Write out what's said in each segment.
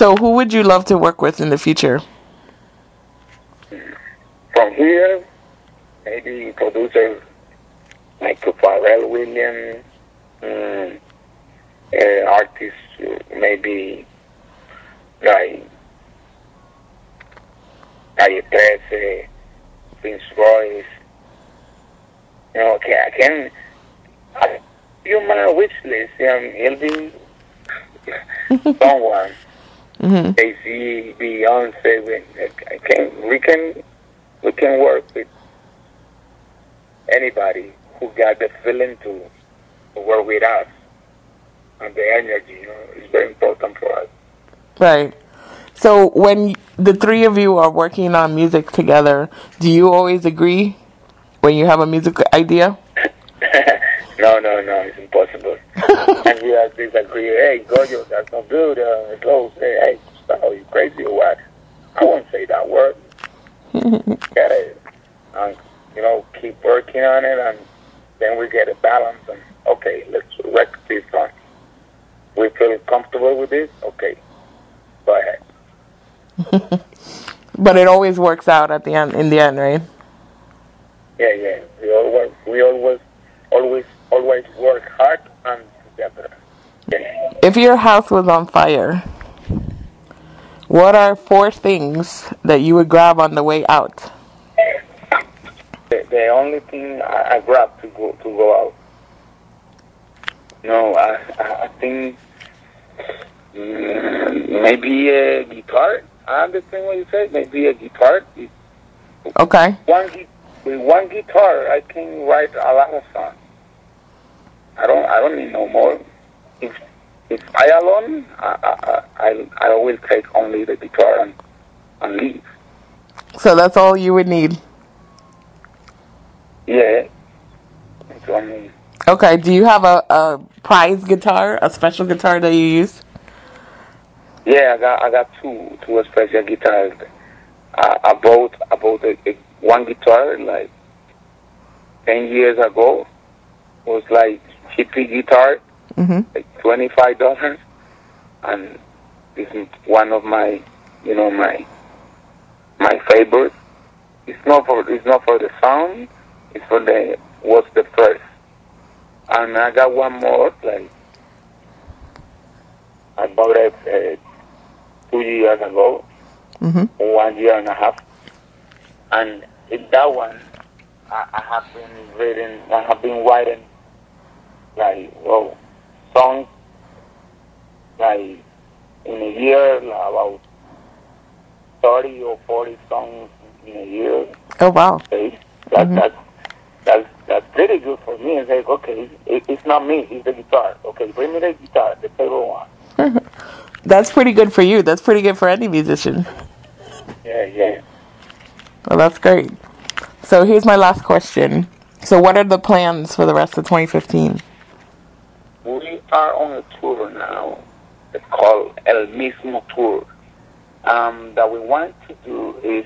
So, who would you love to work with in the future? From here, maybe producers like Pharrell Williams, mm, uh, artists uh, maybe like Calle 13, Prince Royce. You know, okay, I can. I, you my wish list. Um, it'll be someone. Mm-hmm. Jay Z, Beyonce. We, I can. We can. We can work with anybody who got the feeling to, to work with us and the energy. You know, it's very important for us. Right. So, when the three of you are working on music together, do you always agree when you have a music idea? no, no, no, it's impossible. And we have disagree. Hey, Goyo, that's not good. Uh, close. Hey, hey, stop. you crazy or what? I won't say that word. Gotta, um, you know, keep working on it, and then we get a balance. And okay, let's wreck this one. We feel comfortable with this. Okay, go ahead. but it always works out at the end. In the end, right? Yeah, yeah. We always, we always, always, always work hard and. If your house was on fire, what are four things that you would grab on the way out? The, the only thing I, I grab to go to go out. No, I I think mm, maybe a guitar. I understand what you said. Maybe a guitar. Okay. One with one guitar, I can write a lot of songs. I don't I don't need no more. If if I alone, I I I, I will take only the guitar and and leave. So that's all you would need. Yeah. It's only Okay. Do you have a, a prize guitar, a special guitar that you use? Yeah, I got I got two two special guitars. I, I bought I bought a, a, one guitar like ten years ago. It was like cheapy guitar, Mm-hmm. like twenty five dollars, and this is one of my you know my my favorite. It's not for it's not for the sound. It's for the what's the first. And I got one more like I bought it uh, two years ago, Mm-hmm. one year and a half, and in that one, I, I have been reading, I have been writing like well songs like in a year about thirty or forty songs in a year. Oh wow. Okay, that, Mhm. that's that's that's pretty good for me. It's like okay, it, it's not me, it's the guitar. Okay, bring me the guitar, the favorite one. That's pretty good for you. That's pretty good for any musician. Yeah, yeah. Well, that's great. So here's my last question. So what are the plans for the rest of 2015? We are on a tour now. It's called El Mismo Tour. Um, that we want to do is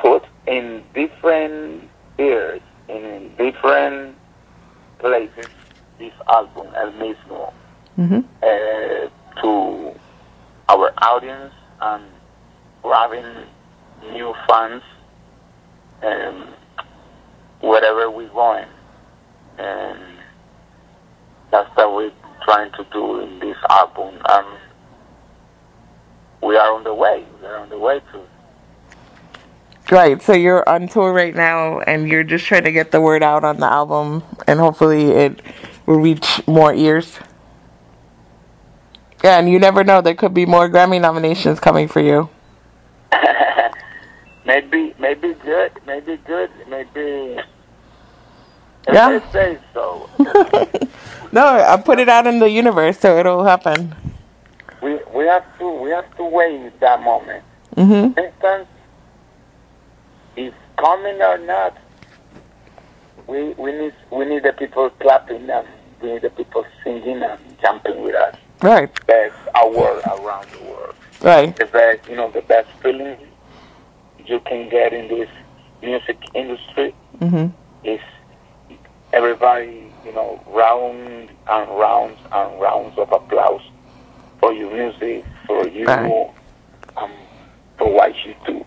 put in different ears, in different places, this album, El Mismo, Mm-hmm. uh, to our audience and grabbing new fans um, wherever we're going. And that's what we're trying to do in this album. Um, we are on the way. We are on the way to. Right. So you're on tour right now, and you're just trying to get the word out on the album, and hopefully it will reach more ears. Yeah, and you never know. There could be more Grammy nominations coming for you. maybe, maybe good, maybe good, maybe. Yeah. If they say so. No, I put it out in the universe, so it'll happen. we we have to we have to wait that moment. Mhm. For instance, if coming or not, we we need we need the people clapping and we need the people singing and jumping with us. Right. Best award around the world. Right. The best, you know, the best feeling you can get in this music industry Mhm. is everybody, you know, round and rounds and rounds of applause for your music, for you, right. and um, for what you do.